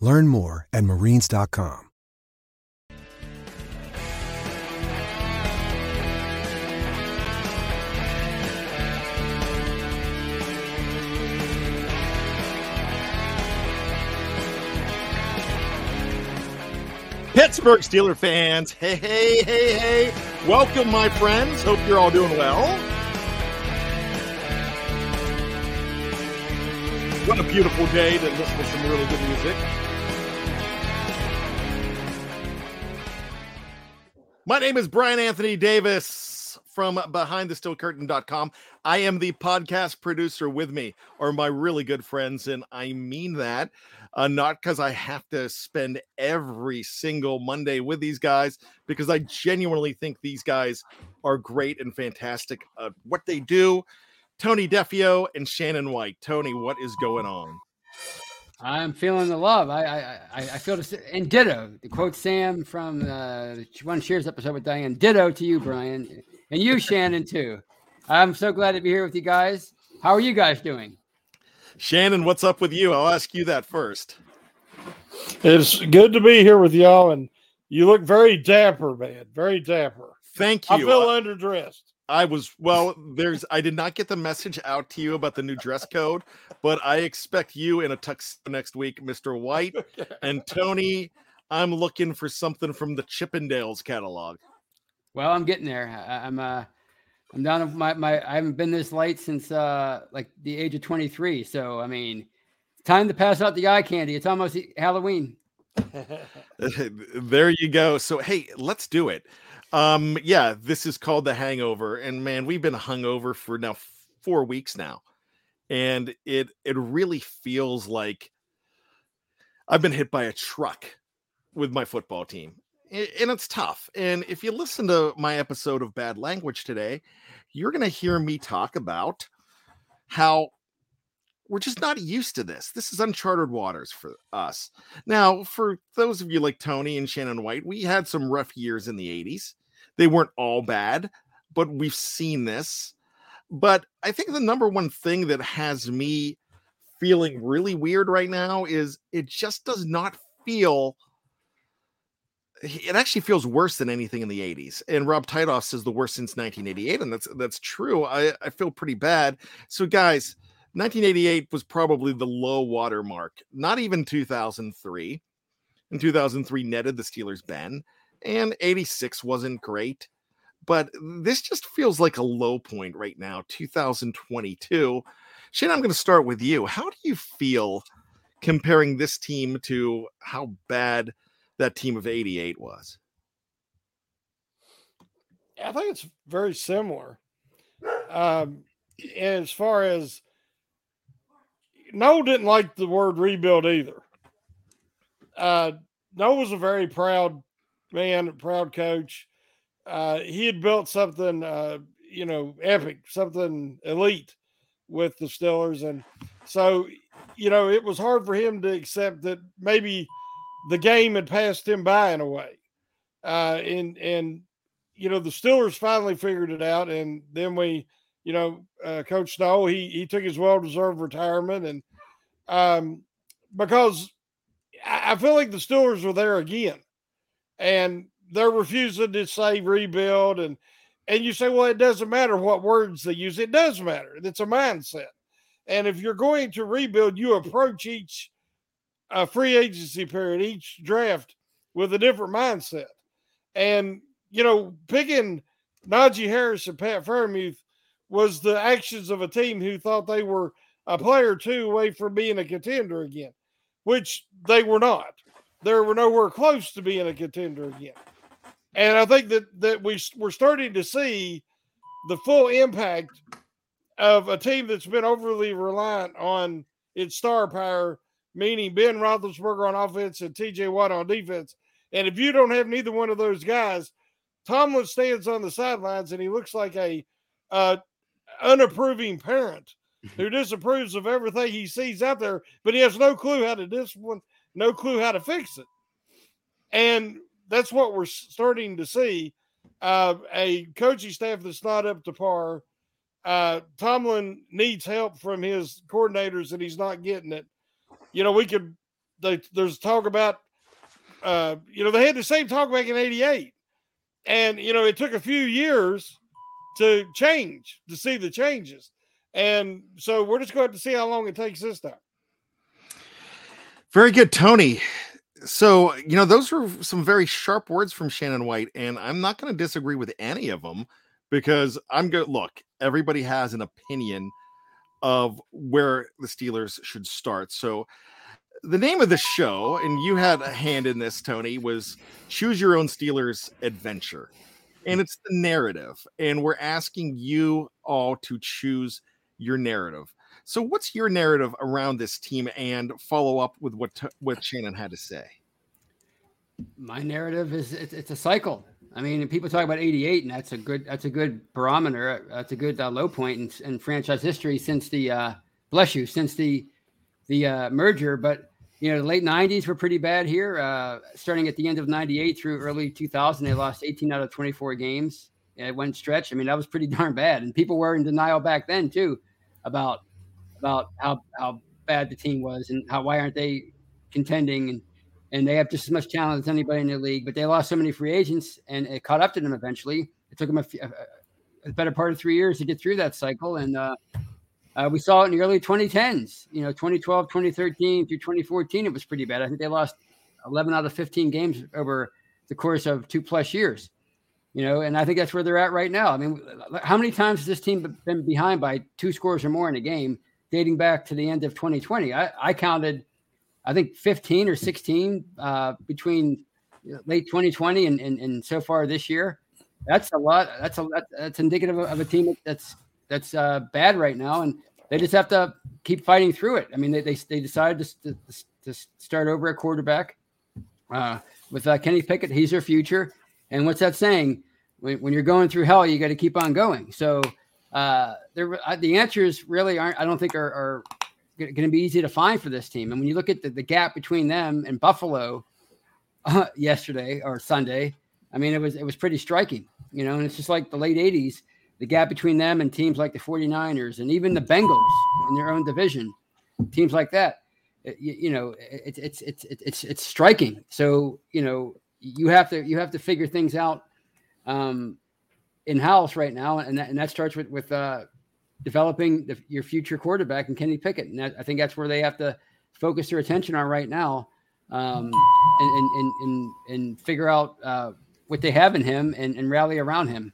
Learn more at marines.com. Pittsburgh Steeler fans, hey, hey, hey, hey. Welcome, my friends. Hope you're all doing well. What a beautiful day to listen to some really good music. My name is Bryan Anthony Davis from BehindTheSteelCurtain.com. I am the podcast producer with me, are my really good friends, and I mean that uh, not because I have to spend every single Monday with these guys, because I genuinely think these guys are great and fantastic at what they do. Tony Defeo and Shannon White. Tony, what is going on? I'm feeling the love. I I I, I feel this and ditto. To quote Sam from uh, one Cheers episode with Diane. Ditto to you, Bryan, and you, Shannon, too. I'm so glad to be here with you guys. How are you guys doing? Shannon, what's up with you? I'll ask you that first. It's good to be here with y'all, and you look very dapper, man. Very dapper. Thank you. I feel uh, underdressed. I was well. There's. I did not get the message out to you about the new dress code, but I expect you in a tux next week, Mister White and Tony. I'm looking for something from the Chippendales catalog. Well, I'm getting there. I, I'm. Uh, I'm down to my, my I haven't been this late since uh like the age of 23. So I mean, time to pass out the eye candy. It's almost Halloween. there you go. So hey, let's do it. Um yeah, this is called the hangover and man, we've been hungover for now 4 weeks now. And it it really feels like I've been hit by a truck with my football team and it's tough. And if you listen to my episode of Bad Language today, you're to hear me talk about how we're just not used to this. This is uncharted waters for us. Now, for those of you like Tony and Shannon White, we had some rough years in the 80s. They weren't all bad, but we've seen this. But I think the number one thing that has me feeling really weird right now is it just does not feel it actually feels worse than anything in the 80s. And Rob Titoff says the worst since 1988, and that's that's true. I, I feel pretty bad. So, guys, 1988 was probably the low water mark. Not even 2003. In 2003, netted the Steelers Ben, and 86 wasn't great. But this just feels like a low point right now, 2022. Shane, I'm going to start with you. How do you feel comparing this team to how bad – that team of 88 was. I think it's very similar. Um, as far as Noll didn't like the word rebuild either. Uh, Noll was a very proud man, proud coach. Uh, he had built something, uh, you know, epic, something elite with the Steelers. And so, you know, it was hard for him to accept that maybe the game had passed him by in a way. Uh, and and you know the Steelers finally figured it out, and then we, you know, uh, Coach Snow he he took his well deserved retirement, and um, because I, I feel like the Steelers were there again, and they're refusing to say rebuild, and and you say, well, it doesn't matter what words they use, it does matter. It's a mindset, and if you're going to rebuild, you approach each a free agency period, each draft with a different mindset. And, you know, picking Najee Harris and Pat Freiermuth was the actions of a team who thought they were a player two away from being a contender again, which they were not. They were nowhere close to being a contender again. And I think that that we we're starting to see the full impact of a team that's been overly reliant on its star power, meaning Ben Roethlisberger on offense and T.J. Watt on defense. And if you don't have neither one of those guys, Tomlin stands on the sidelines and he looks like a uh, unapproving parent who disapproves of everything he sees out there, but he has no clue how to discipline, no clue how to fix it. And that's what we're starting to see. Uh, a coaching staff that's not up to par. Uh, Tomlin needs help from his coordinators, and he's not getting it. You know, we could. They, there's talk about. Uh, you know, they had the same talk back in '88, and you know, it took a few years to change to see the changes, and so we're just going to see how long it takes this time. Very good, Tony. So you know those were some very sharp words from shannon white and i'm not going to disagree with any of them because i'm good look everybody has an opinion of where the steelers should start. So the name of the show and you had a hand in this tony was choose your own steelers adventure and it's the narrative and we're asking you all to choose your narrative so, what's your narrative around this team, and follow up with what what Shannon had to say? My narrative is it's, it's a cycle. I mean, people talk about '88, and that's a good that's a good barometer. That's a good uh, low point in, in, franchise history since the uh, bless you since the the uh, merger. But you know, the late '90s were pretty bad here. Uh, starting at the end of '98 through early 2000, they lost 18 out of 24 games. It went stretch. I mean, that was pretty darn bad, and people were in denial back then too about about how how bad the team was and how why aren't they contending and and they have just as much talent as anybody in the league, but they lost so many free agents and it caught up to them eventually. It took them a, a, better part of three years to get through that cycle. And uh, uh, we saw it in the early 2010s, you know, 2012, 2013 through 2014, it was pretty bad. I think they lost 11 out of 15 games over the course of two plus years, you know, and I think that's where they're at right now. I mean, how many times has this team been behind by two scores or more in a game? Dating back to the end of 2020. I, I counted, I think 15 or 16 uh, between late 2020 and, and, and so far this year. That's a lot. That's a that's indicative of a team that's that's uh, bad right now, and they just have to keep fighting through it. I mean, they they, they decided to, to, to start over at quarterback uh, with uh, Kenny Pickett. He's their future, and what's that saying? When, when you're going through hell, you got to keep on going. So uh, there, uh, the answers really aren't. I don't think are, are going to be easy to find for this team. And when you look at the, the gap between them and Buffalo uh, yesterday or Sunday, I mean, it was it was pretty striking. You know, and it's just like the late '80s. The gap between them and teams like the 49ers and even the Bengals in their own division, teams like that, it, you, you, know, it's it's it's it's it's striking. So you know, you have to you have to figure things out um, in house right now, and that, and that starts with with uh, developing the, your future quarterback and Kenny Pickett. And that, I think that's where they have to focus their attention on right now, um, and, and, and and figure out uh, what they have in him and, and rally around him.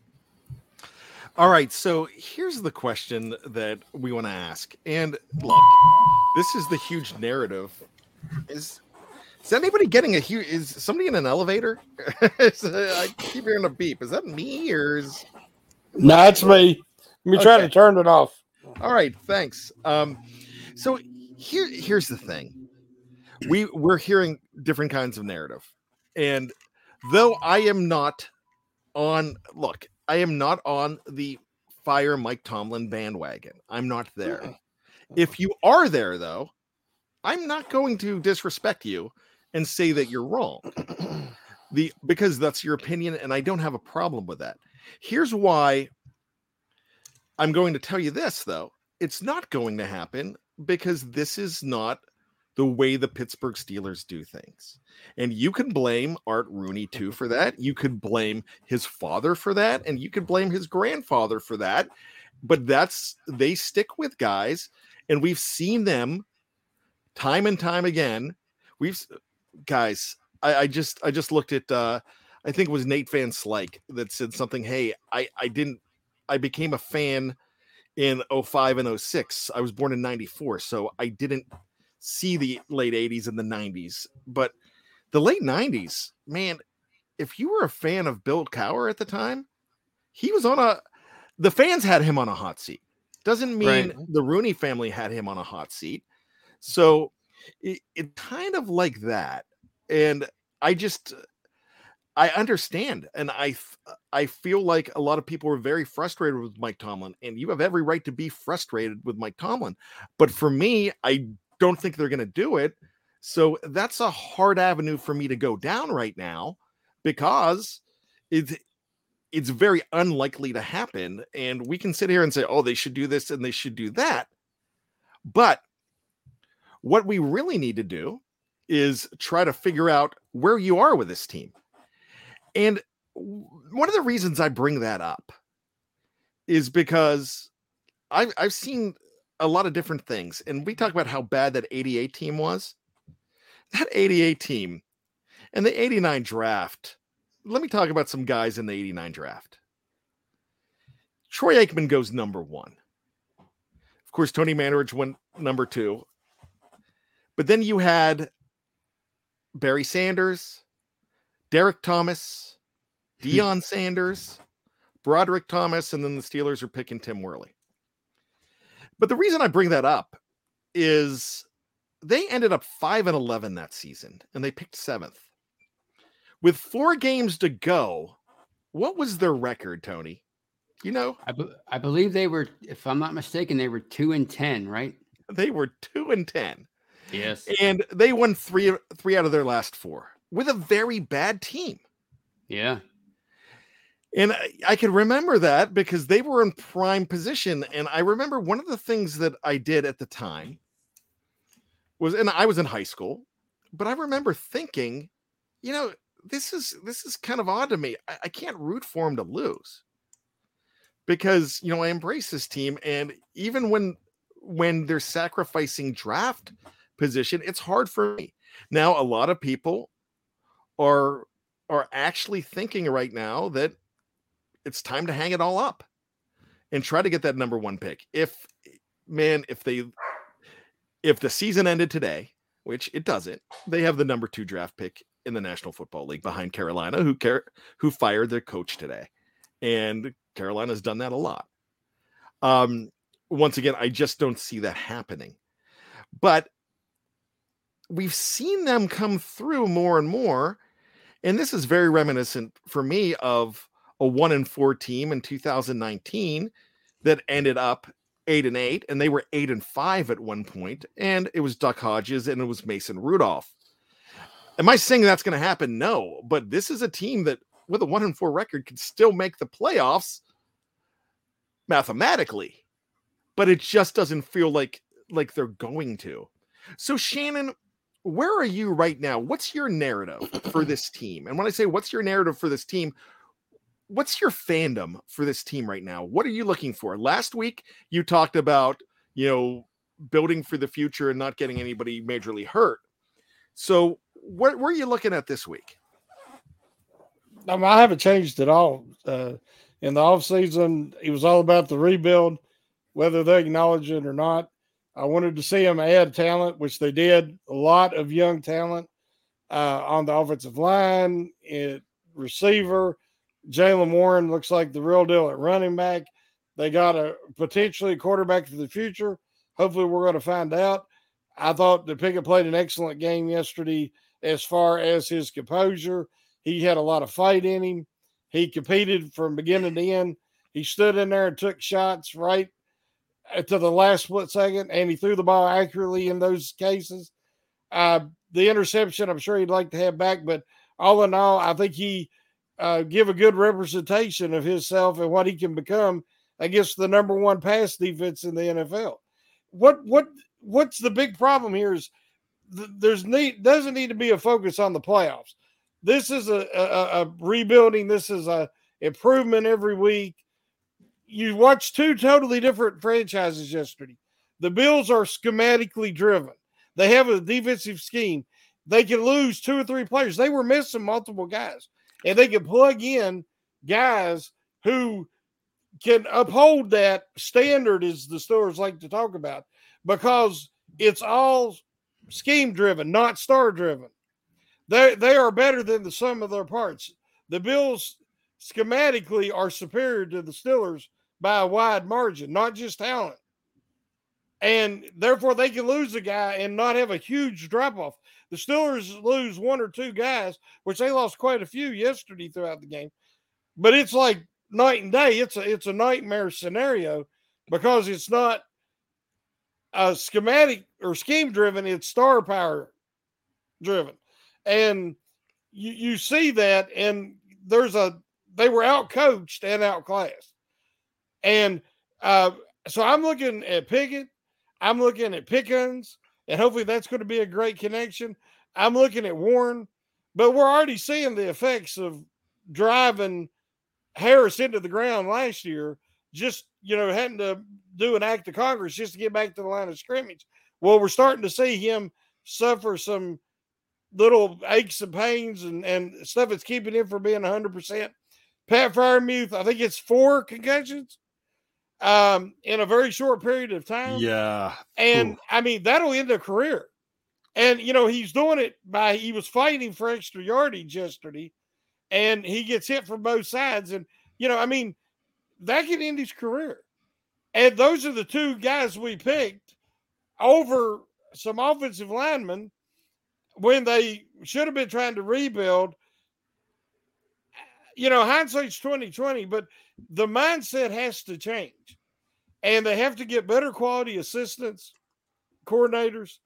All right, so here's the question that we want to ask. And look, this is the huge narrative. Is is anybody getting a huge? Is somebody in an elevator? I keep hearing a beep. Is that me or is? No, it's me. Let me okay. try to turn it off. All right, thanks. Um, so here, here's the thing. We we're hearing different kinds of narrative, and though I am not on, look, I am not on the fire Mike Tomlin bandwagon. I'm not there. If you are there, though, I'm not going to disrespect you and say that you're wrong. the because that's your opinion and I don't have a problem with that. Here's why I'm going to tell you this though. It's not going to happen because this is not the way the Pittsburgh Steelers do things. And you can blame Art Rooney too for that. You could blame his father for that and you could blame his grandfather for that. But that's they stick with guys and we've seen them time and time again. We've guys, I, I just I just looked at uh I think it was Nate Van Slyke that said something. Hey, I I didn't I became a fan in 05 and 06. I was born in 94, so I didn't see the late 80s and the 90s. But the late 90s, man, if you were a fan of Bill Cowher at the time, he was on a the fans had him on a hot seat. Doesn't mean Right. the Rooney family had him on a hot seat. So it, it kind of like that. And I just I understand and I I feel like a lot of people were very frustrated with Mike Tomlin and you have every right to be frustrated with Mike Tomlin. But for me, I don't think they're going to do it. So that's a hard avenue for me to go down right now because it's it's very unlikely to happen and we can sit here and say oh they should do this and they should do that. But what we really need to do is try to figure out where you are with this team. And one of the reasons I bring that up is because I've I've seen a lot of different things, and we talk about how bad that 88 team was. That 88 team and the 89 draft. Let me talk about some guys in the 89 draft. Troy Aikman goes number one. Of course, Tony Mandarich went number two. But then you had Barry Sanders, Derrick Thomas, Deion Sanders, Broderick Thomas, and then the Steelers are picking Tim Worley. But the reason I bring that up is they ended up 5 and 11 that season and they picked seventh. With four games to go, what was their record, Tony? You know, I, be- I believe they were, if I'm not mistaken, they were two and ten, right? they were 2 and 10 Yes. and they won 3 3 out of their last 4 with a very bad team. Yeah. And I, I can remember that because they were in prime position. And I remember one of the things that I did at the time was, and I was in high school, but I remember thinking, you know, this is this is kind of odd to me. I, I can't root for them to lose because you know I embrace this team, and even when when they're sacrificing draft position, it's hard for me. Now, a lot of people are are actually thinking right now that it's time to hang it all up and try to get that number one pick. If man, if they if the season ended today, which it doesn't, they have the number two draft pick in the National Football League behind Carolina, who care who fired their coach today. And Carolina's done that a lot. Um, once again, I just don't see that happening. But we've seen them come through more and more. And this is very reminiscent for me of a one and four team in 2019 that ended up eight and eight, and they were eight and five at one point, and it was Duck Hodges and it was Mason Rudolph. Am I saying that's going to happen? No, but this is a team that with a one and four record can still make the playoffs mathematically, but it just doesn't feel like like they're going to. So Shannon, where are you right now? What's your narrative for this team? And when I say what's your narrative for this team, what's your fandom for this team right now? What are you looking for? Last week you talked about, you know, building for the future and not getting anybody majorly hurt. So what where are you looking at this week? I, mean, I haven't changed at all. Uh, in the off season, it was all about the rebuild, whether they acknowledge it or not. I wanted to see them add talent, which they did. A lot of young talent uh, on the offensive line, it, receiver. Jaylen Warren looks like the real deal at running back. They got a potentially quarterback for the future. Hopefully, we're going to find out. I thought that Pickett played an excellent game yesterday as far as his composure. He had a lot of fight in him. He competed from beginning to end. He stood in there and took shots right to the last split second, and he threw the ball accurately in those cases. Uh, the interception, I'm sure he'd like to have back, but all in all, I think he uh, give a good representation of himself and what he can become against the number one pass defense in the NFL. What what what's the big problem here is th- there's need doesn't need to be a focus on the playoffs. This is a, a, a rebuilding. This is a improvement every week. You watch two totally different franchises yesterday. The Bills are schematically driven. They have a defensive scheme. they can lose two or three players. They were missing multiple guys, and they can plug in guys who can uphold that standard, as the Steelers like to talk about, because it's all scheme driven, not star driven. They they are better than the sum of their parts. The Bills schematically are superior to the Steelers by a wide margin, not just talent. And therefore, they can lose a guy and not have a huge drop off. The Steelers lose one or two guys, which they lost quite a few yesterday throughout the game. But it's like night and day. It's a it's a nightmare scenario because it's not a schematic or scheme driven. It's star power driven, and you you see that. And there's a they were out coached and outclassed, and uh, so I'm looking at Pickett. I'm looking at Pickens, and hopefully that's going to be a great connection. I'm looking at Warren, but we're already seeing the effects of driving Harris into the ground last year, just you know, having to do an act of Congress just to get back to the line of scrimmage. Well, we're starting to see him suffer some little aches and pains and, and stuff that's keeping him from being 100%. Pat Freiermuth, I think it's four concussions um, in a very short period of time. Yeah. And Ooh. I mean, that'll end a career. And, you know, he's doing it by, he was fighting for extra yardage yesterday and he gets hit from both sides. And, you know, I mean, that could end his career. And those are the two guys we picked over some offensive linemen when they should have been trying to rebuild. You know, hindsight's 2020, but the mindset has to change. And they have to get better quality assistants, coordinators,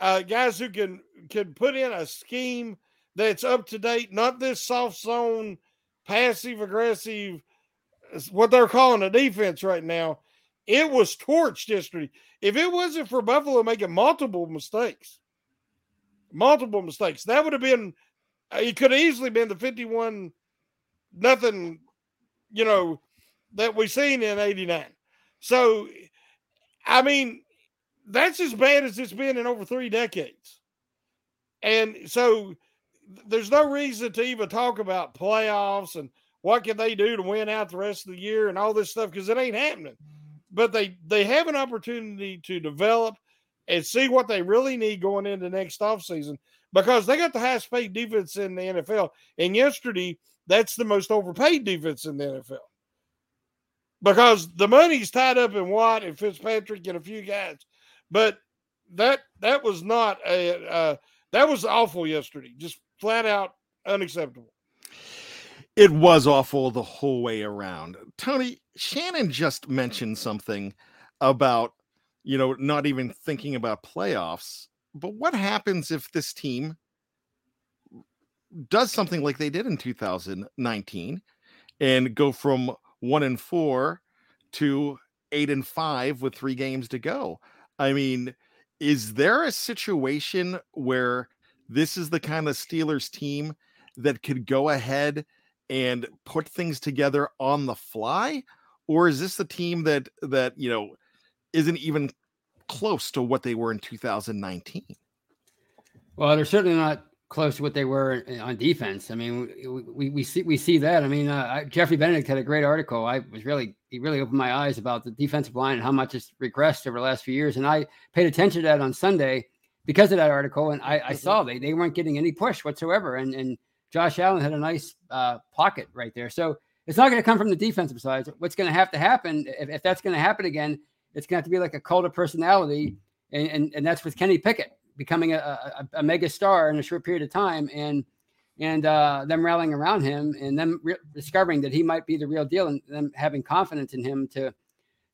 uh, guys who can can put in a scheme that's up to date, not this soft zone, passive aggressive, what they're calling a defense right now. It was torched yesterday. If it wasn't for Buffalo making multiple mistakes, multiple mistakes, that would have been, uh, it could have easily been the 51 nothing, you know, that we've seen in 89. So, I mean, that's as bad as it's been in over three decades. And so there's no reason to even talk about playoffs and what can they do to win out the rest of the year and all this stuff because it ain't happening. But they they have an opportunity to develop and see what they really need going into next offseason because they got the highest paid defense in the NFL. And yesterday, that's the most overpaid defense in the NFL. Because the money's tied up in Watt and Fitzpatrick and a few guys. But that that was not a uh, that was awful yesterday. Just flat out unacceptable. It was awful the whole way around. Tony, Shannon just mentioned something about, you know, not even thinking about playoffs. But what happens if this team does something like they did in 2019 and go from one and four to eight and five with three games to go? I mean, is there a situation where this is the kind of Steelers team that could go ahead and put things together on the fly or is this the team that that you know isn't even close to what they were in 2019 well they're certainly not close to what they were on defense i mean we, we, we see we see that i mean uh, geoffrey benedict had a great article i was really he really opened my eyes about the defensive line and how much it's regressed over the last few years and i paid attention to that on sunday because of that article, and I, I mm-hmm. saw they they weren't getting any push whatsoever, and and Josh Allen had a nice uh, pocket right there. So it's not going to come from the defensive side. What's going to have to happen if, if that's going to happen again? It's going to have to be like a cult of personality, and and, and that's with Kenny Pickett becoming a, a, a mega star in a short period of time, and and uh, them rallying around him, and them re- discovering that he might be the real deal, and them having confidence in him to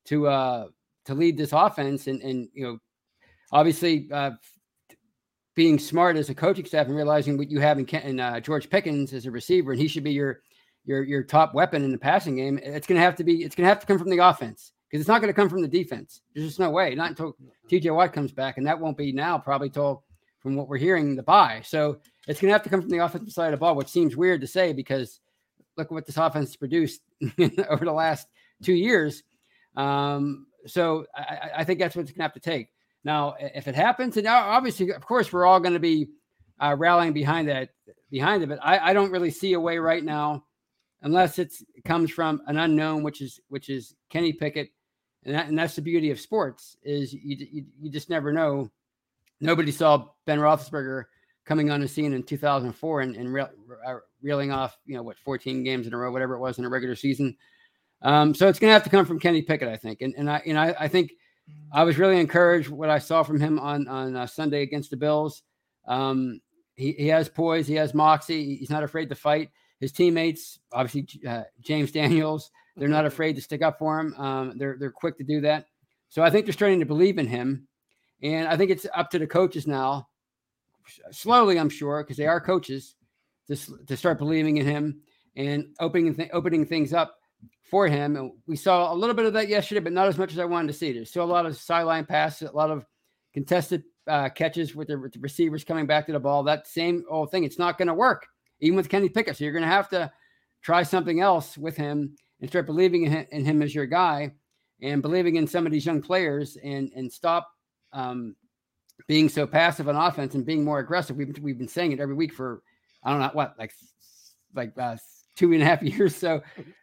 to uh, to lead this offense, and and you know, obviously uh, being smart as a coaching staff and realizing what you have in, in uh, George Pickens as a receiver, and he should be your your your top weapon in the passing game. It's to have to be. It's going to have to come from the offense because it's not going to come from the defense. There's just no way. Not until T.J. Watt comes back, and that won't be now. Probably till from what we're hearing the bye. So it's going to have to come from the offensive side of the ball, which seems weird to say because look at what this offense has produced over the last two years. Um, so I, I think that's what it's going to have to take. Now, if it happens, and obviously, of course, we're all going to be uh, rallying behind that behind it. But I, I don't really see a way right now, unless it comes from an unknown, which is which is Kenny Pickett, and that, and that's the beauty of sports is you, you you just never know. Nobody saw Ben Roethlisberger coming on the scene in 2004 and, and re- uh, reeling off, you know, what 14 games in a row, whatever it was in a regular season. Um, so it's going to have to come from Kenny Pickett, I think. And and I you know I, I think I was really encouraged what I saw from him on on uh, Sunday against the Bills. Um, he, he has poise, he has moxie, he's not afraid to fight. His teammates, obviously uh, James Daniels, they're not afraid to stick up for him. Um, they're they're quick to do that. So I think they're starting to believe in him, and I think it's up to the coaches now, slowly, I'm sure, because they are coaches, to to start believing in him and opening th- opening things up for him. And we saw a little bit of that yesterday, but not as much as I wanted to see. There's still a lot of sideline passes, a lot of contested uh, catches with the, with the, receivers coming back to the ball. That same old thing. It's not going to work, even with Kenny Pickett. So you're going to have to try something else with him and start believing in him, in him, as your guy and believing in some of these young players and and stop um, being so passive on offense and being more aggressive. We've, we've been saying it every week for I don't know what like like uh, two and a half years. So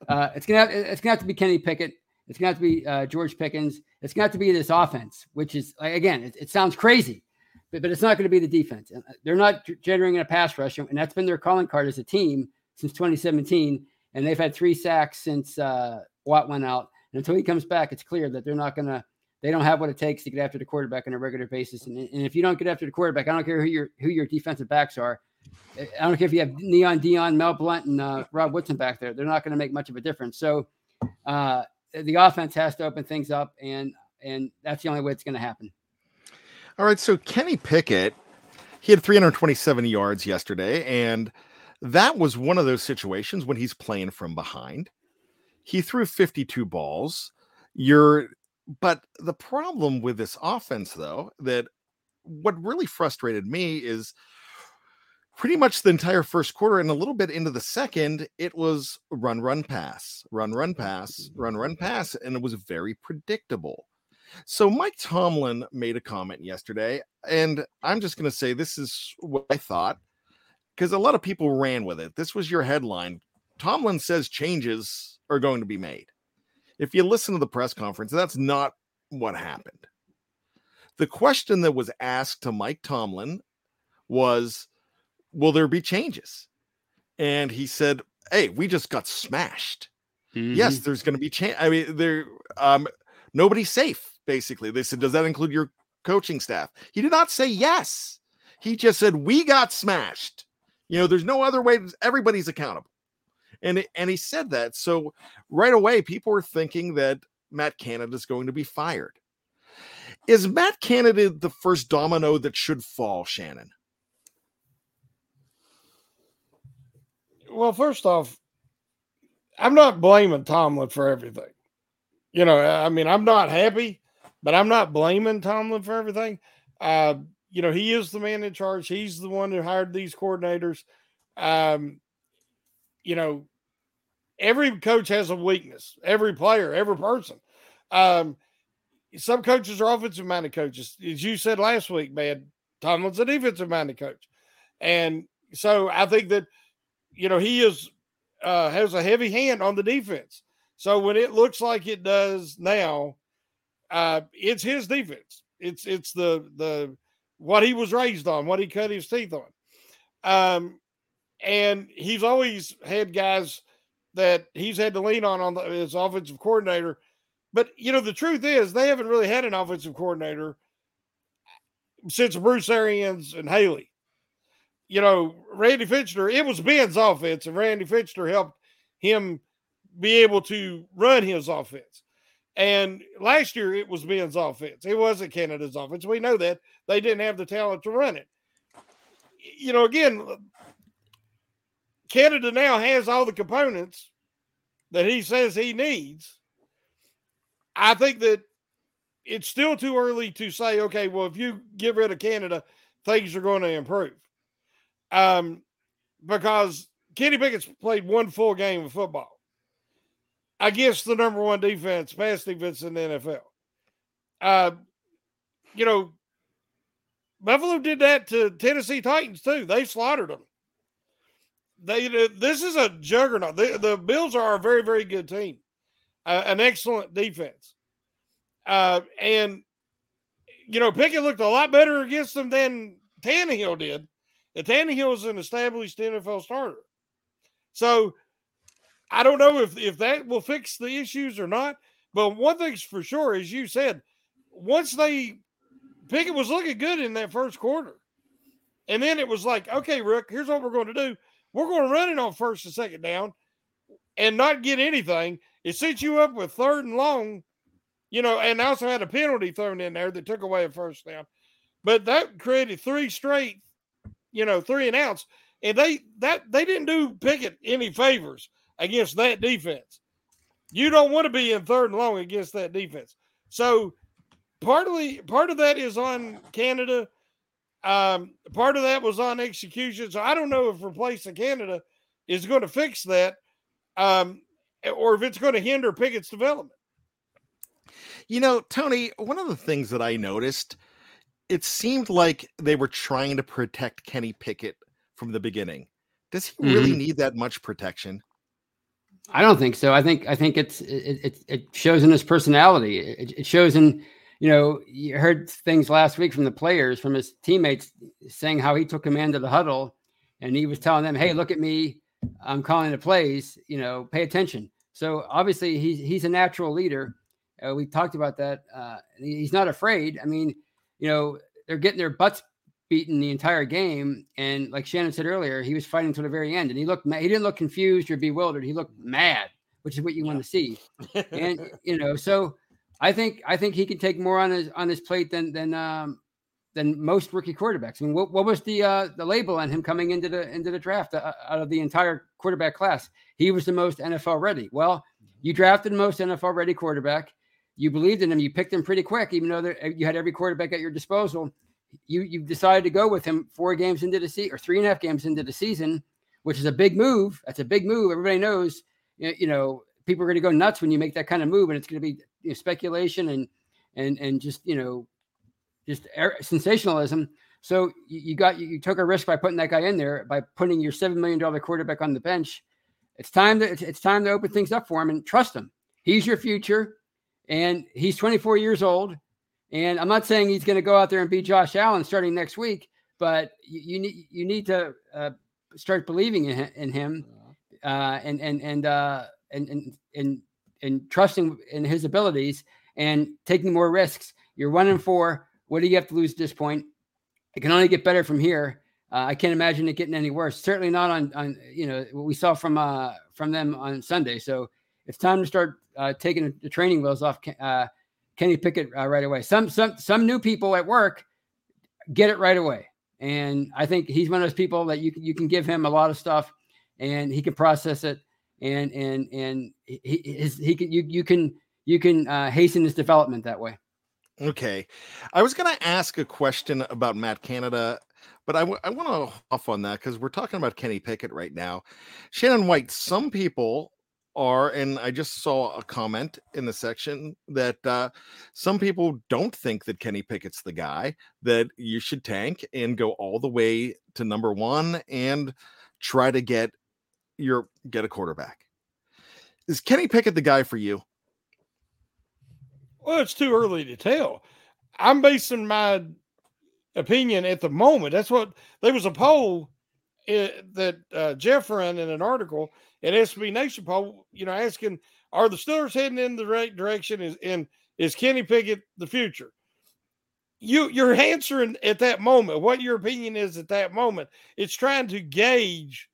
uh, it's gonna have, it's gonna have to be Kenny Pickett. It's gonna have to be uh, George Pickens. It's gonna have to be this offense, which is like, again, it, it sounds crazy, but, but it's not going to be the defense. Uh, they're not generating a pass rush, and that's been their calling card as a team since 2017. And they've had three sacks since uh, Watt went out. And until he comes back, it's clear that they're not going to. They don't have what it takes to get after the quarterback on a regular basis. And, and if you don't get after the quarterback, I don't care who your who your defensive backs are I don't care if you have Neon Deion, Mel Blount, and uh, Rod Woodson back there. They're not going to make much of a difference. So uh, the offense has to open things up, and and that's the only way it's going to happen. All right. So Kenny Pickett, he had 327 yards yesterday, and that was one of those situations when he's playing from behind. He threw 52 balls. You're, but the problem with this offense, though, that what really frustrated me is pretty much the entire first quarter and a little bit into the second, it was run, run, pass, run, run, pass, mm-hmm. run, run, pass. And it was very predictable. So Mike Tomlin made a comment yesterday, and I'm just going to say this is what I thought because a lot of people ran with it. This was your headline. Tomlin says changes are going to be made. If you listen to the press conference, that's not what happened. The question that was asked to Mike Tomlin was will there be changes? And he said, Hey, we just got smashed. Mm-hmm. Yes, there's going to be change. I mean, there, um, nobody's safe. Basically, they said, Does that include your coaching staff? He did not say yes. He just said, We got smashed. You know, there's no other way. Everybody's accountable. And, and he said that. So right away, people were thinking that Matt Canada is going to be fired. Is Matt Canada the first domino that should fall, Shannon? Well, first off, I'm not blaming Tomlin for everything. You know, I mean, I'm not happy, but I'm not blaming Tomlin for everything. Uh, you know, he is the man in charge. He's the one who hired these coordinators. Um, you know, every coach has a weakness. Every player, every person. Um, some coaches are offensive minded coaches. As you said last week, man, Tomlin's a defensive minded coach. And so I think that – you know, he is uh, has a heavy hand on the defense. So when it looks like it does now, uh, it's his defense. It's it's the the what he was raised on, what he cut his teeth on. Um, and he's always had guys that he's had to lean on on the, his offensive coordinator. But you know, the truth is they haven't really had an offensive coordinator since Bruce Arians and Haley you know, Randy Fichtner, it was Ben's offense, and Randy Fichtner helped him be able to run his offense. And last year it was Ben's offense. It wasn't Canada's offense. We know that. They didn't have the talent to run it. You know, again, Canada now has all the components that he says he needs. I think that it's still too early to say, okay, well, if you get rid of Canada, things are going to improve. Um, because Kenny Pickett's played one full game of football against the number one defense, pass defense in the NFL. Uh, you know, Buffalo did that to Tennessee Titans too. They slaughtered them. They this is a juggernaut. The, the Bills are a very very good team, uh, an excellent defense, uh, and you know Pickett looked a lot better against them than Tannehill did. And Tannehill is an established NFL starter, so I don't know if if that will fix the issues or not. But one thing's for sure, as you said, once they Pickett was looking good in that first quarter. And then it was like, okay, Rook, here's what we're going to do. We're going to run it on first and second down and not get anything. It sets you up with third and long, you know, and also had a penalty thrown in there that took away a first down. But that created three straight, you know, three and outs. And they that they didn't do Pickett any favors against that defense. You don't want to be in third and long against that defense. So partly part of that is on Canada. Um, part of that was on execution. So I don't know if replacing Canada is going to fix that, um, or if it's going to hinder Pickett's development. You know, Tony, one of the things that I noticed, it seemed like they were trying to protect Kenny Pickett from the beginning. Does he really mm-hmm. need that much protection? I don't think so. I think I think it's it it, it shows in his personality. It, it shows in you know, you heard things last week from the players, from his teammates, saying how he took command of the huddle, and he was telling them, "Hey, look at me, I'm calling the plays. You know, pay attention." So obviously, he's he's a natural leader. Uh, we talked about that. Uh, he's not afraid. I mean, you know, they're getting their butts beaten the entire game, and like Shannon said earlier, he was fighting to the very end, and he looked he didn't look confused or bewildered. He looked mad, which is what you yeah. want to see. and you know, so I think I think he can take more on his on his plate than than um, than most rookie quarterbacks. I mean, what, what was the uh, the label on him coming into the into the draft uh, out of the entire quarterback class? He was the most NFL ready. Well, you drafted the most NFL ready quarterback. You believed in him. You picked him pretty quick, even though there, you had every quarterback at your disposal. You you've decided to go with him four games into the season or three and a half games into the season, which is a big move. That's a big move. Everybody knows. You know, people are going to go nuts when you make that kind of move, and it's going to be you know, speculation and and and just you know just air, sensationalism. So you, you got you, you, took a risk by putting that guy in there by putting your seven million dollar quarterback on the bench. It's time to it's, it's time to open things up for him and trust him. He's your future, and he's 24 years old. And I'm not saying he's going to go out there and beat Josh Allen starting next week, but you, you need you need to uh, start believing in, in him, uh, and and and uh, and and and and trusting in his abilities and taking more risks. You're one and four. What do you have to lose at this point? It can only get better from here. Uh, I can't imagine it getting any worse. Certainly not on on you know what we saw from uh from them on Sunday. So it's time to start uh, taking the training wheels off uh, Kenny Pickett uh, right away. Some some some new people at work get it right away, and I think he's one of those people that you can you can give him a lot of stuff, and he can process it and and and he his, he can you you can you can uh, hasten his development that way. Okay, I was going to ask a question about Matt Canada, but I, w- I want to off on that because we're talking about Kenny Pickett right now. Shannon White, some people are, and I just saw a comment in the section that uh, some people don't think that Kenny Pickett's the guy that you should tank and go all the way to number one and try to get your get a quarterback. Is Kenny Pickett the guy for you? Well, it's too early to tell. I'm basing my opinion at the moment. That's what there was a poll uh, that uh, Jeff ran in an article at SB Nation poll, you know, asking, are the Steelers heading in the right direction? Is and is Kenny Pickett the future? You you're answering at that moment what your opinion is at that moment. It's trying to gauge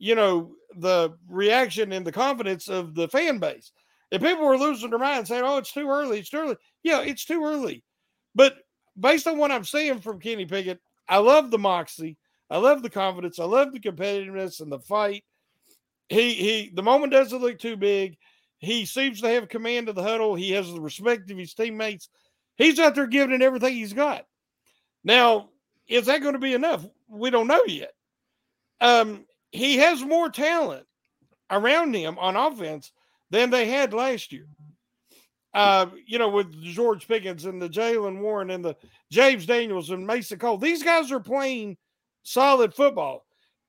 you know, the reaction and the confidence of the fan base. If people were losing their mind saying, oh, it's too early, it's too early. Yeah, it's too early. But based on what I'm seeing from Kenny Pickett, I love the moxie. I love the confidence. I love the competitiveness and the fight. He he the moment doesn't look too big. He seems to have command of the huddle. He has the respect of his teammates. He's out there giving it everything he's got. Now, is that going to be enough? We don't know yet. Um, he has more talent around him on offense than they had last year. uh, you know, with George Pickens and the Jaylen Warren and the James Daniels and Mason Cole. These guys are playing solid football.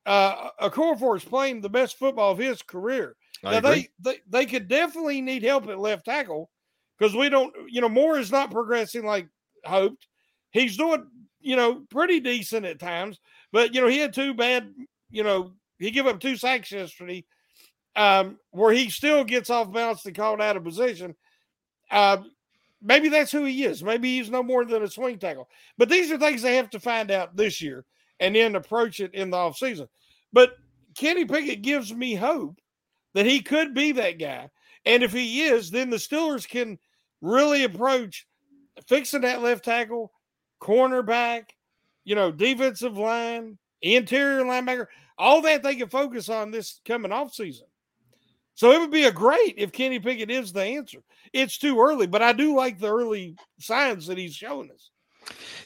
Uh, Okorafor is playing the best football of his career. I now agree. they, they they could definitely need help at left tackle because we don't, you know, Moore is not progressing like hoped. He's doing, you know, pretty decent at times, but you know, he had two bad, you know, he gave up two sacks yesterday, um, where he still gets off balance and called out of position. Uh, maybe that's who he is. Maybe he's no more than a swing tackle. But these are things they have to find out this year and then approach it in the offseason. But Kenny Pickett gives me hope that he could be that guy. And if he is, then the Steelers can really approach fixing that left tackle, cornerback, you know, defensive line, interior linebacker, all that they can focus on this coming off season. So it would be a great if Kenny Pickett is the answer. It's too early, but I do like the early signs that he's showing us.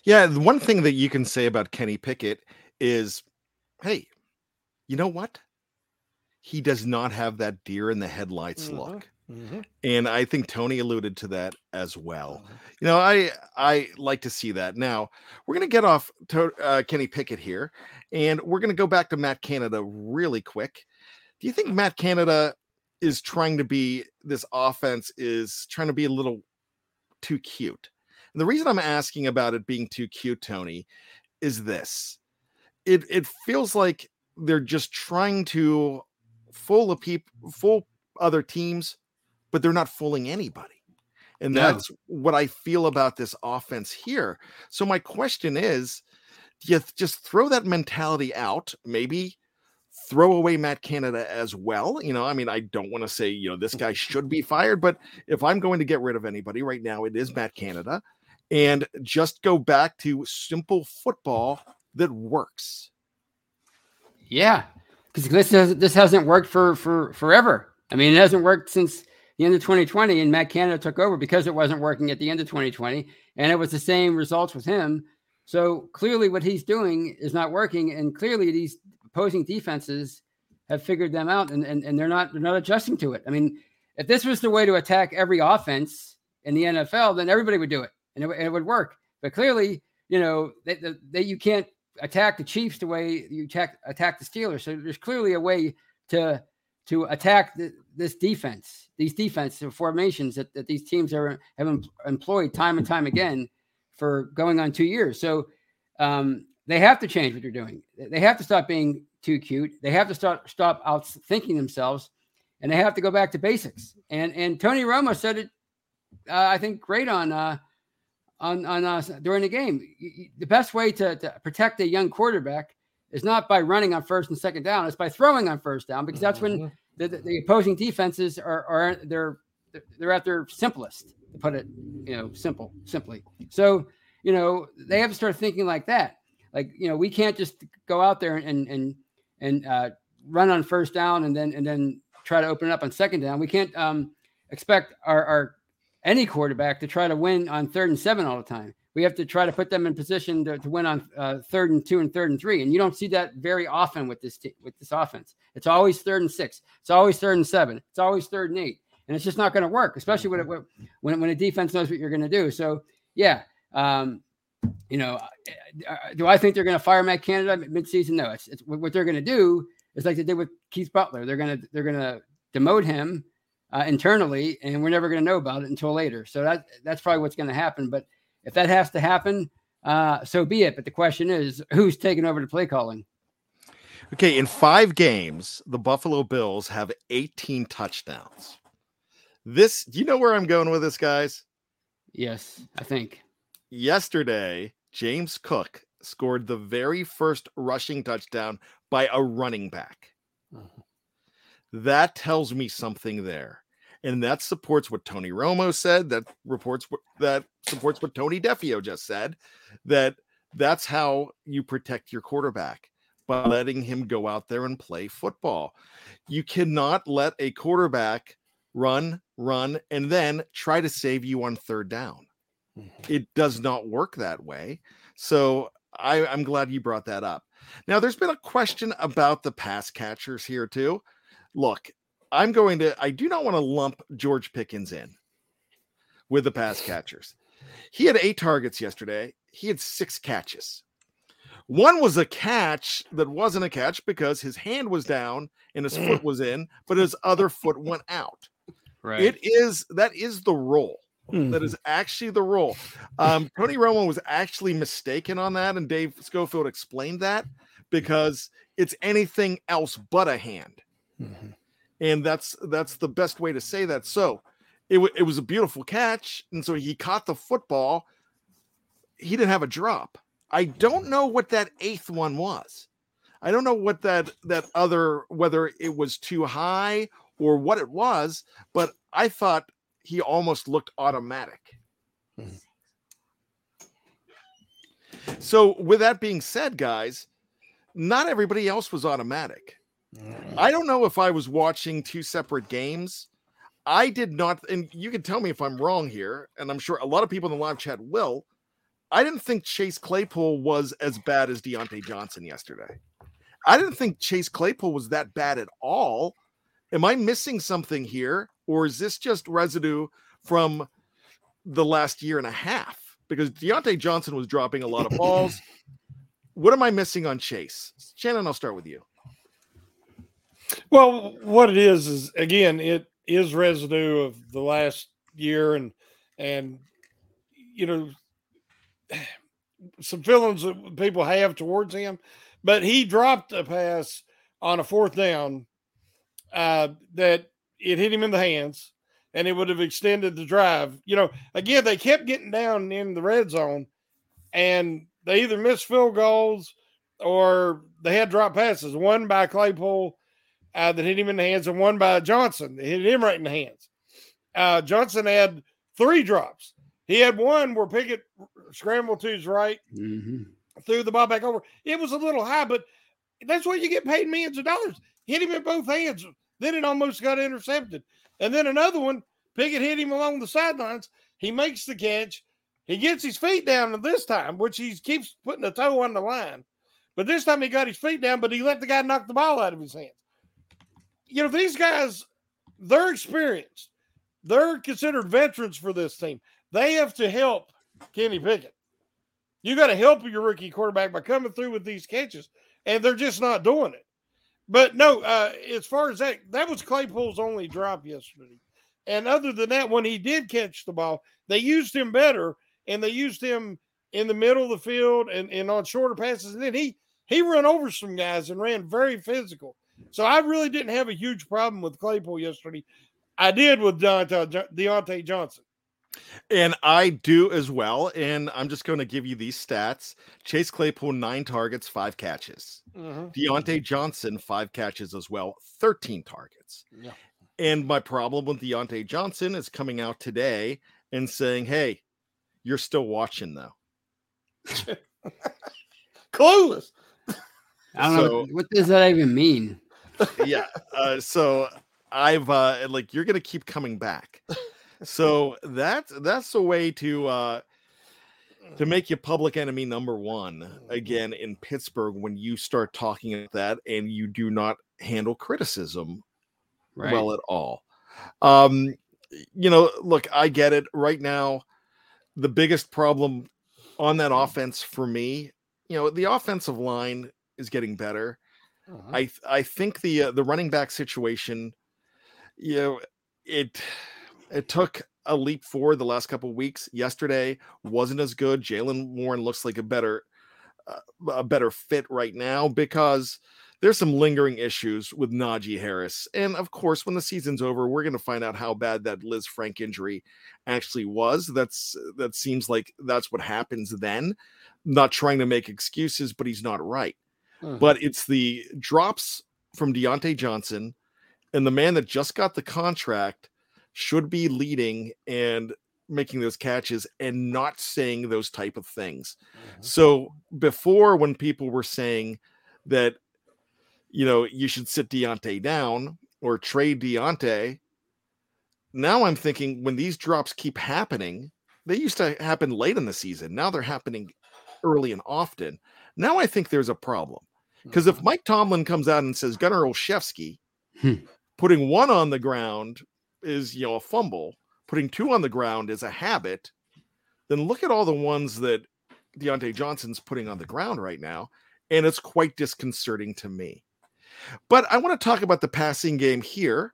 Yeah, the one thing that you can say about Kenny Pickett is, hey, you know what? He does not have that deer in the headlights Mhm. look. Mm-hmm. And I think Tony alluded to that as well. You know, I I like to see that. Now we're gonna get off to, uh, Kenny Pickett here, and we're gonna go back to Matt Canada really quick. Do you think Matt Canada is trying to be this offense is trying to be a little too cute? And the reason I'm asking about it being too cute, Tony, is this: it it feels like they're just trying to fool a peop fool other teams, but they're not fooling anybody. And No. that's what I feel about this offense here. So my question is, do you th- just throw that mentality out? Maybe throw away Matt Canada as well. You know, I mean, I don't want to say, you know, this guy should be fired, but if I'm going to get rid of anybody right now, it is Matt Canada. And just go back to simple football that works. Yeah, because this has, this hasn't worked for for forever. I mean, it hasn't worked since the end of 2020, and Matt Canada took over because it wasn't working at the end of 2020, and it was the same results with him. So clearly, what he's doing is not working, and clearly these opposing defenses have figured them out, and and, and they're not they're not adjusting to it. I mean, if this was the way to attack every offense in the NFL, then everybody would do it, and it, would- and it would work. But clearly, you know, that you can't attack the Chiefs the way you attack attack the Steelers. So there's clearly a way to to attack the, this defense, these defensive formations that, that these teams are have employed time and time again for going on two years. So um, they have to change what they're doing. They have to stop being too cute. They have to start stop out thinking themselves, and they have to go back to basics. And and Tony Romo said it, uh, I think, great on. Uh, on on uh, during the game. The best way to, to protect a young quarterback is not by running on first and second down; it's by throwing on first down because that's when the, the, the opposing defenses are are they're they're at their simplest. To put it, you know, simple, simply. So you know they have to start thinking like that. Like you know, we can't just go out there and and and uh, run on first down and then and then try to open it up on second down. We can't um, expect our, our any quarterback to try to win on third and seven all the time. We have to try to put them in position to, to win on uh, third and two and third and three. And you don't see that very often with this t- with this offense. It's always third and six. It's always third and seven. It's always third and eight. And it's just not going to work, especially when, it, when when a defense knows what you're going to do. So yeah, um, you know, uh, do I think they're going to fire Matt Canada midseason? No. It's, it's what they're going to do is like they did with Keith Butler. They're going to they're going to demote him uh, internally, and we're never going to know about it until later. So that that's probably what's going to happen. But if that has to happen, uh, so be it. But the question is, who's taking over the play calling? Okay, in five games, the Buffalo Bills have 18 touchdowns. This, do you know where I'm going with this, guys? Yes, I think. Yesterday, James Cook scored the very first rushing touchdown by a running back. That tells me something there. And that supports what Tony Romo said. That reports what that supports what Tony Defeo just said. That that's how you protect your quarterback by letting him go out there and play football. You cannot let a quarterback run, run, and then try to save you on third down. Mm-hmm. It does not work that way. So I, I'm glad you brought that up. Now, there's been a question about the pass catchers here, too. Look, I'm going to, I do not want to lump George Pickens in. with the pass catchers. He had eight targets yesterday. He had six catches. One was a catch that wasn't a catch because his hand was down and his foot was in, but his other foot went out. Right. It is that is the role. That is actually the role. Um, Tony Romo was actually mistaken on that, and Dave Schofield explained that because it's anything else but a hand, and that's that's the best way to say that. So, it wa- it was a beautiful catch, and so he caught the football. He didn't have a drop. I don't know what that eighth one was. I don't know what that that other whether it was too high or what it was, but I thought he almost looked automatic. Mhm. So, with that being said, guys, not everybody else was automatic. I don't know if I was watching two separate games. I did not, and you can tell me if I'm wrong here, and I'm sure a lot of people in the live chat will. I didn't think Chase Claypool was as bad as Diontae Johnson yesterday. I didn't think Chase Claypool was that bad at all. Am I missing something here, or is this just residue from the last year and a half? Because Diontae Johnson was dropping a lot of balls. what am I missing on Chase? Shannon, I'll start with you. Well, what it is is again, it is residue of the last year and and you know some feelings that people have towards him. But he dropped a pass on a fourth down uh, that it hit him in the hands and it would have extended the drive. You know, again, they kept getting down in the red zone and they either missed field goals or they had drop passes, one by Claypool uh, that hit him in the hands and one by Johnson that hit him right in the hands. Uh, Johnson had three drops. He had one where Pickett scrambled to his right, Mhm. threw the ball back over. It was a little high, but that's why you get paid millions of dollars. Hit him in both hands. Then it almost got intercepted. And then another one, Pickett hit him along the sidelines. He makes the catch. He gets his feet down this time, which he keeps putting a toe on the line. But this time he got his feet down, but he let the guy knock the ball out of his hands. You know, these guys, they're experienced. They're considered veterans for this team. They have to help Kenny Pickett. You got to help your rookie quarterback by coming through with these catches, and they're just not doing it. But no, uh, as far as that, that was Claypool's only drop yesterday. And other than that, when he did catch the ball, they used him better, and they used him in the middle of the field and, and on shorter passes. And then he he ran over some guys and ran very physical. So I really didn't have a huge problem with Claypool yesterday. I did with Diontae, Diontae Johnson. And I do as well. And I'm just going to give you these stats Chase Claypool, nine targets, five catches. Mhm. Diontae Johnson, five catches as well, 13 targets. Yeah. And my problem with Diontae Johnson is coming out today and saying, hey, you're still watching though. Clueless. I don't know So- what, what does that even mean. Yeah. Uh, so I've uh, like you're gonna keep coming back. So that's that's the way to uh to make you public enemy number one again in Pittsburgh when you start talking at that and you do not handle criticism Right. well at all. Um, you know, look, I get it. Right now, the biggest problem on that offense for me, you know, the offensive line is getting better. Uh-huh. I I think the uh, the running back situation, you know, it it took a leap forward the last couple weeks. Yesterday wasn't as good. Jaylen Warren looks like a better uh, a better fit right now because there's some lingering issues with Najee Harris. And of course, when the season's over, we're going to find out how bad that Lisfranc injury actually was. That's that seems like that's what happens then. Not trying to make excuses, but he's not right. Mhm. But it's the drops from Diontae Johnson and the man that just got the contract should be leading and making those catches and not saying those type of things. So before when people were saying that you know you should sit Diontae down or trade Diontae, now I'm thinking when these drops keep happening, they used to happen late in the season. Now they're happening early and often. Now I think there's a problem. Because if Mike Tomlin comes out and says Gunnar Olszewski Hmm. putting one on the ground is you know a fumble, putting two on the ground is a habit, then look at all the ones that Diontae Johnson's putting on the ground right now, and it's quite disconcerting to me. But I want to talk about the passing game here.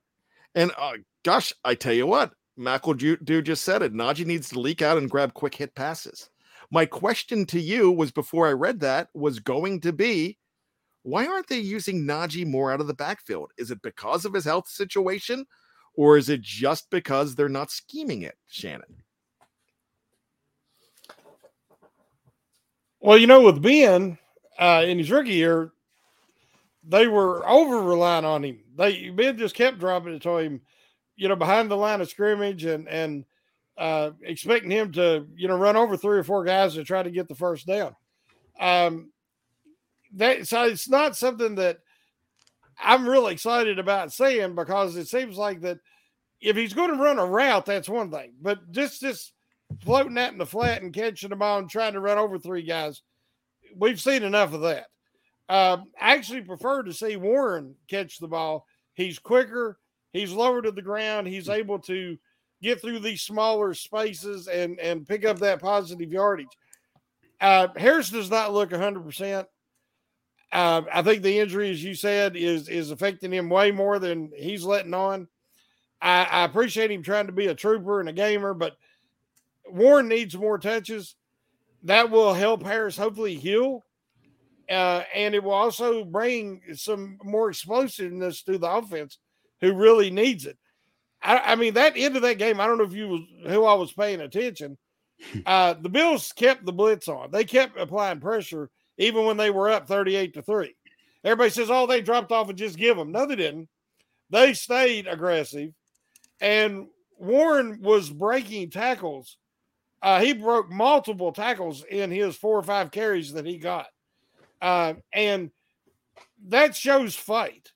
And uh, gosh, I tell you what, McEldew just said it. Najee needs to leak out and grab quick hit passes. My question to you was before I read that was going to be why aren't they using Najee more out of the backfield? Is it because of his health situation or is it just because they're not scheming it, Shannon? Well, you know, with Ben uh, in his rookie year, they were over relying on him. They Ben just kept dropping it to him, you know, behind the line of scrimmage and and uh, expecting him to, you know, run over three or four guys to try to get the first down. Um, that so it's not something that I'm really excited about saying because it seems like that if he's going to run a route, that's one thing, but just just floating that in the flat and catching the ball and trying to run over three guys, we've seen enough of that. Um, I actually prefer to see Warren catch the ball. He's quicker, he's lower to the ground, he's able to get through these smaller spaces and and pick up that positive yardage. Uh, Harris does not look 100%. Uh, I think the injury, as you said, is is affecting him way more than he's letting on. I, I appreciate him trying to be a trooper and a gamer, but Warren needs more touches. That will help Harris hopefully heal. Uh, and it will also bring some more explosiveness to the offense, who really needs it. I, I, mean, that end of that game, I don't know if you was who I was paying attention. Uh, the Bills kept the blitz on. They kept applying pressure even when they were up 38 to 3. Everybody says, oh, they dropped off and just give them. No, they didn't. They stayed aggressive. And Warren was breaking tackles uh, he broke multiple tackles in his four or five carries that he got. Uh, and that shows fight.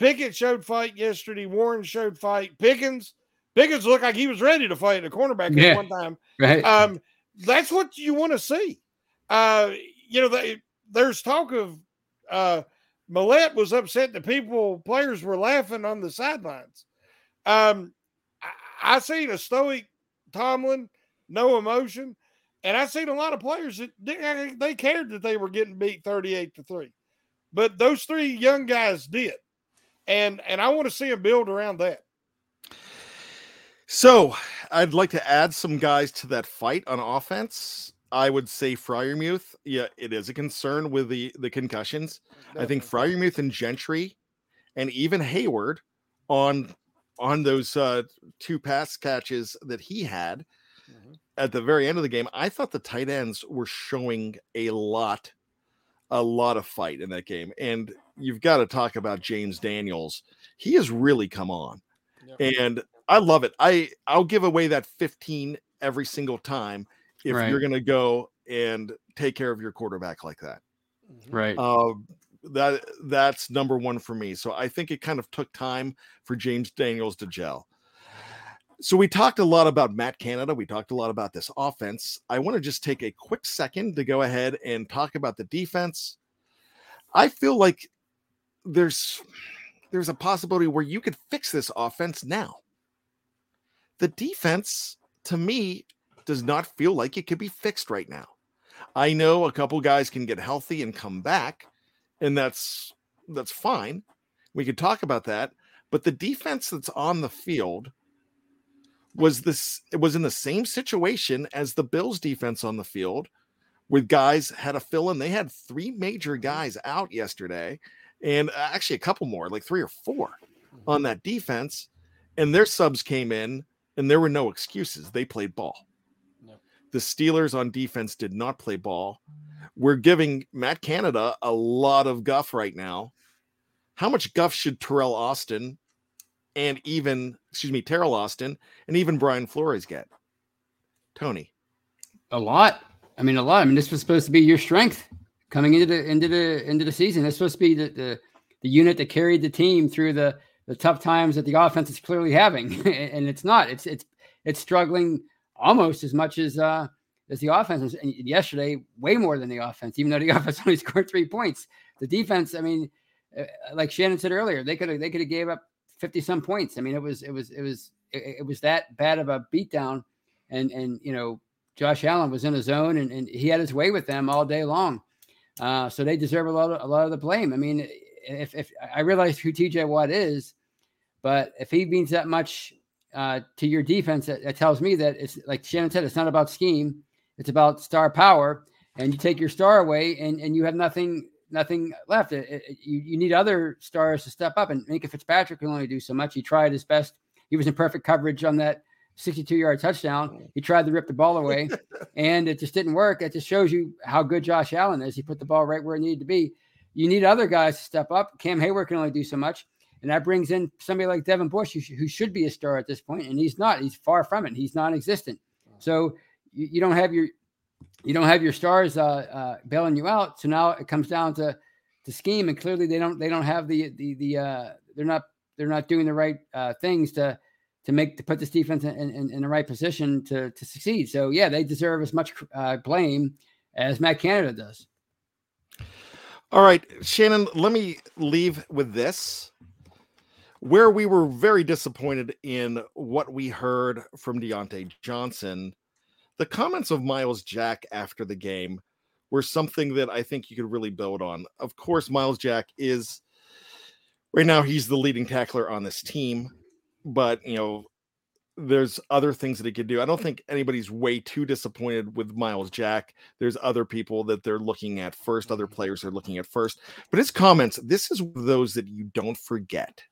Pickett showed fight yesterday. Warren showed fight. Pickens, Pickens looked like he was ready to fight a cornerback yeah, at one time. Right. Um, that's what you want to see. Uh, you know, they, there's talk of uh, Millette was upset that people, players were laughing on the sidelines. Um, I, I seen a stoic Tomlin no emotion. And I've seen a lot of players that they, they cared that they were getting beat 38 to 3. But those three young guys did. And and I want to see them build around that. So I'd like to add some guys to that fight on offense. I would say Freiermuth. Yeah, it is a concern with the the concussions. Definitely. I think Freiermuth and Gentry and even Heyward on on those uh, two pass catches that he had mm-hmm. at the very end of the game, I thought the tight ends were showing a lot, a lot of fight in that game. And you've got to talk about James Daniels. He has really come on. Yep. And I love it. I I'll give away that 15 every single time if right. you're going to go and take care of your quarterback like that. Mm-hmm. Right. Uh, that that's number one for me. So I think it kind of took time for James Daniels to gel. So we talked a lot about Matt Canada. We talked a lot about this offense. I want to just take a quick second to go ahead and talk about the defense. I feel like there's there's a possibility where you could fix this offense now. The defense to me does not feel like it could be fixed right now. I know a couple guys can get healthy and come back and that's that's fine. We could talk about that, but the defense that's on the field was this it was in the same situation as the Bills defense on the field with guys had a fill in. They had three major guys out yesterday and uh, actually a couple more, like three or four on mm-hmm. that defense. And their subs came in and there were no excuses. They played ball. No. The Steelers on defense did not play ball. We're giving Matt Canada a lot of guff right now. How much guff should Teryl Austin and even excuse me, Teryl Austin and even Brian Flores get. Tony. A lot. I mean, a lot. I mean, this was supposed to be your strength coming into the into the into the season. It's supposed to be the, the the unit that carried the team through the the tough times that the offense is clearly having, and it's not. It's it's it's struggling almost as much as uh as the offense. And yesterday, way more than the offense, even though the offense only scored three points. The defense, I mean, uh, like Shannon said earlier, they could have they could have gave up 50 some points. I mean, it was, it was, it was, it, it was that bad of a beatdown. And, and, you know, Josh Allen was in a zone and, and he had his way with them all day long. Uh, so they deserve a lot of, a lot of the blame. I mean, if, if I realize who TJ Watt is, but if he means that much uh, to your defense, that, that tells me that it's like Shannon said, it's not about scheme, it's about star power. And you take your star away, and, and you have nothing nothing left. It, it, you, you need other stars to step up. And Minkah Fitzpatrick can only do so much. He tried his best. He was in perfect coverage on that 62 yard touchdown. He tried to rip the ball away, and it just didn't work. It just shows you how good Josh Allen is. He put the ball right where it needed to be. You need other guys to step up. Cam Heyward can only do so much. And that brings in somebody like Devin Bush, who, who should be a star at this point, and he's not. He's far from it. He's non-existent. So you, you don't have your you don't have your stars uh, uh, bailing you out. So now it comes down to to scheme, and clearly they don't they don't have the the the uh, they're not they're not doing the right uh, things to to make to put this defense in, in, in, the right position to to succeed. So yeah, they deserve as much uh, blame as Matt Canada does. All right, Shannon, let me leave with this. Where we were very disappointed in what we heard from Diontae Johnson, the comments of Myles Jack after the game were something that I think you could really build on. Of course, Myles Jack is right now he's the leading tackler on this team, but you know, there's other things that he could do. I don't think anybody's way too disappointed with Myles Jack. There's other people that they're looking at first, other players they're looking at first. But his comments, this is those that you don't forget.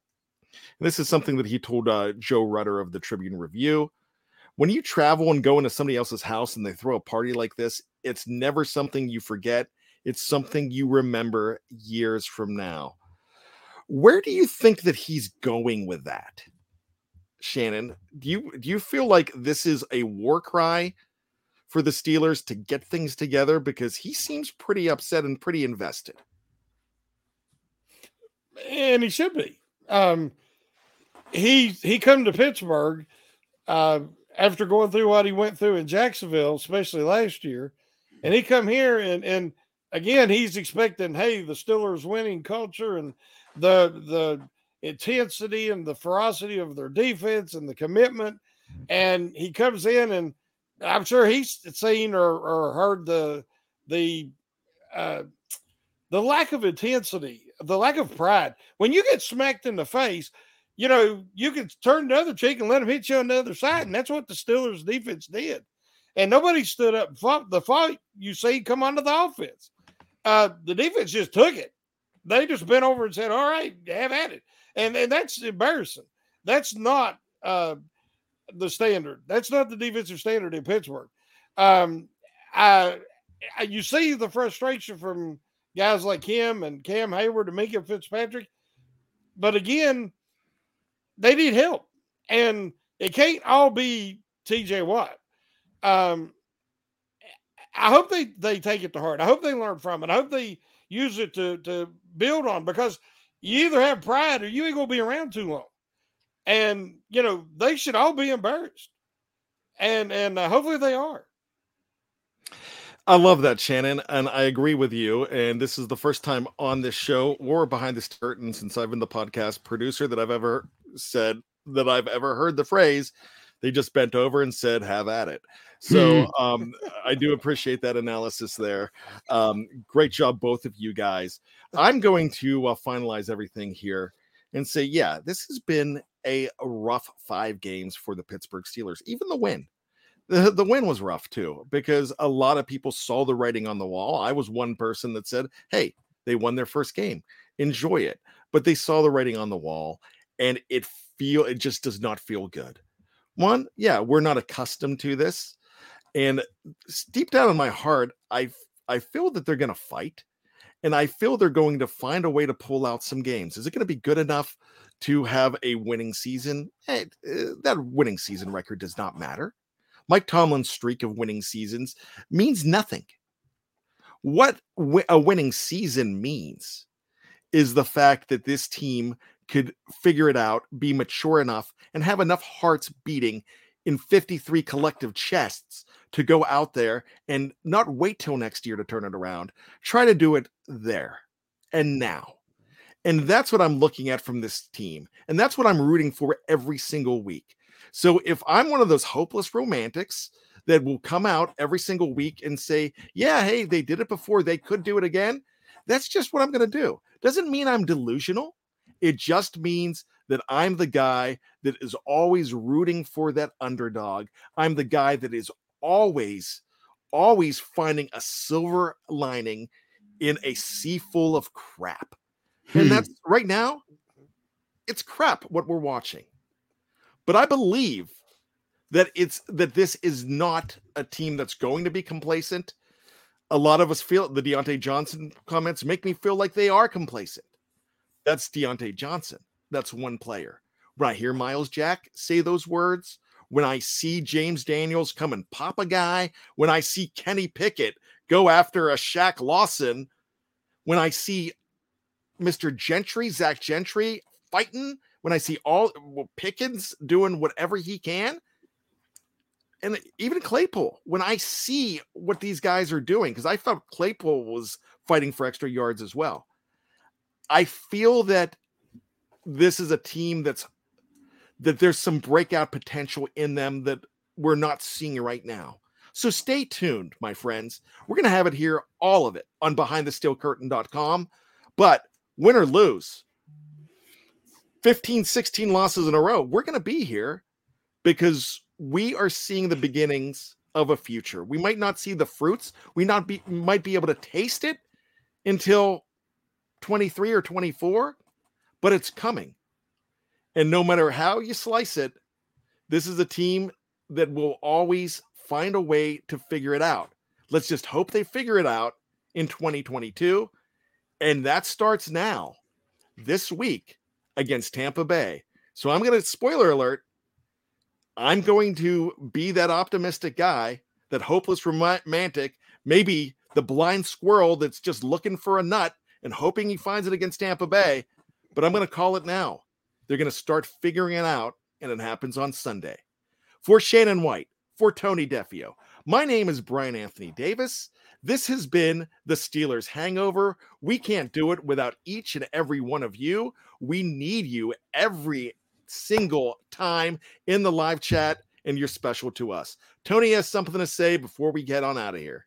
And this is something that he told uh, Joe Rutter of the Tribune Review. When you travel and go into somebody else's house and they throw a party like this, it's never something you forget. It's something you remember years from now. Where do you think that he's going with that? Shannon, do you do you feel like this is a war cry for the Steelers to get things together because he seems pretty upset and pretty invested. And he should be. Um, he he come to Pittsburgh uh, after going through what he went through in Jacksonville, especially last year, and he come here and and again he's expecting, hey, the Steelers winning culture and the the intensity and the ferocity of their defense and the commitment. And he comes in, and I'm sure he's seen or, or heard the the uh, the lack of intensity, the lack of pride. When you get smacked in the face, you know you can turn the other cheek and let them hit you on the other side, and that's what the Steelers defense did. And nobody stood up and fought the fight. You see, come onto the offense. Uh, the defense just took it. They just bent over and said, "All right, have at it." And and that's embarrassing. That's not uh, the standard. That's not the defensive standard in Pittsburgh. Um, I, I, you see the frustration from guys like him and Cam Heyward and Minkah Fitzpatrick, but again, they need help, and it can't all be T.J. Watt. Um, I hope they they take it to heart. I hope they learn from it. I hope they use it to to build on because you either have pride or you ain't gonna be around too long. And you know they should all be embarrassed, and and uh, hopefully they are. I love that, Shannon, and I agree with you. And this is the first time on this show or behind this curtain since I've been the podcast producer that I've ever said that I've ever heard the phrase. They just bent over and said, "Have at it." So um, I do appreciate that analysis there. Um, great job, both of you guys. I'm going to uh, finalize everything here and say, yeah, this has been a rough five games for the Pittsburgh Steelers. Even the win, the, the win was rough too, because a lot of people saw the writing on the wall. I was one person that said, hey, they won their first game, enjoy it. But they saw the writing on the wall, and it feel it just does not feel good. One, yeah, we're not accustomed to this and deep down in my heart, I I feel that they're going to fight, and I feel they're going to find a way to pull out some games. Is it going to be good enough to have a winning season? Hey, eh, that winning season record does not matter. Mike Tomlin's streak of winning seasons means nothing. What a winning season means is the fact that this team could figure it out, be mature enough, and have enough hearts beating in 53 collective chests to go out there and not wait till next year to turn it around. Try to do it there and now. And that's what I'm looking at from this team. And that's what I'm rooting for every single week. So if I'm one of those hopeless romantics that will come out every single week and say, yeah, hey, they did it before, they could do it again, that's just what I'm going to do. Doesn't mean I'm delusional. It just means that I'm the guy that is always rooting for that underdog. I'm the guy that is always, always finding a silver lining in a sea full of crap. And Hmm. that's right now, it's crap what we're watching. But I believe that it's that this is not a team that's going to be complacent. A lot of us feel the Diontae Johnson comments make me feel like they are complacent. That's Diontae Johnson. That's one player. When I hear Myles Jack say those words, when I see James Daniels come and pop a guy, when I see Kenny Pickett go after a Shaq Lawson, when I see Mr. Gentry, Zach Gentry fighting, when I see all well, Pickens doing whatever he can, and even Claypool, when I see what these guys are doing, because I thought Claypool was fighting for extra yards as well. I feel that this is a team that's that there's some breakout potential in them that we're not seeing right now. So stay tuned, my friends. We're going to have it here, all of it on behindthesteelcurtain.com. But win or lose, 15, 16 losses in a row, we're going to be here because we are seeing the beginnings of a future. We might not see the fruits. We not be might be able to taste it until 23 or 24, but it's coming. And no matter how you slice it, this is a team that will always find a way to figure it out. Let's just hope they figure it out in 2022. And that starts now, this week against Tampa Bay. So I'm going to, spoiler alert, I'm going to be that optimistic guy, that hopeless romantic, maybe the blind squirrel that's just looking for a nut and hoping he finds it against Tampa Bay. But I'm going to call it now. They're going to start figuring it out, and it happens on Sunday. For Shannon White, for Tony Defeo, my name is Bryan Anthony Davis. This has been the Steelers Hangover. We can't do it without each and every one of you. We need you every single time in the live chat, and you're special to us. Tony has something to say before we get on out of here.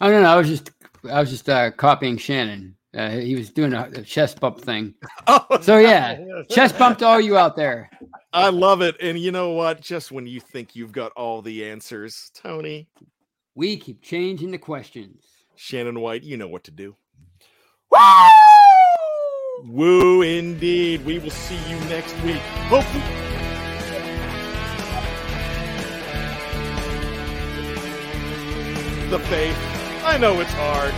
Oh no, no, I was just I was just uh, copying Shannon. Uh, he was doing a, a chest bump thing. Oh, So yeah, chest bump to all you out there. I love it. And you know what? Just when you think you've got all the answers, Tony, We keep changing the questions. Shannon White, you know what to do. Woo, indeed. We will see you next week. Hopefully. The faith. I know it's hard.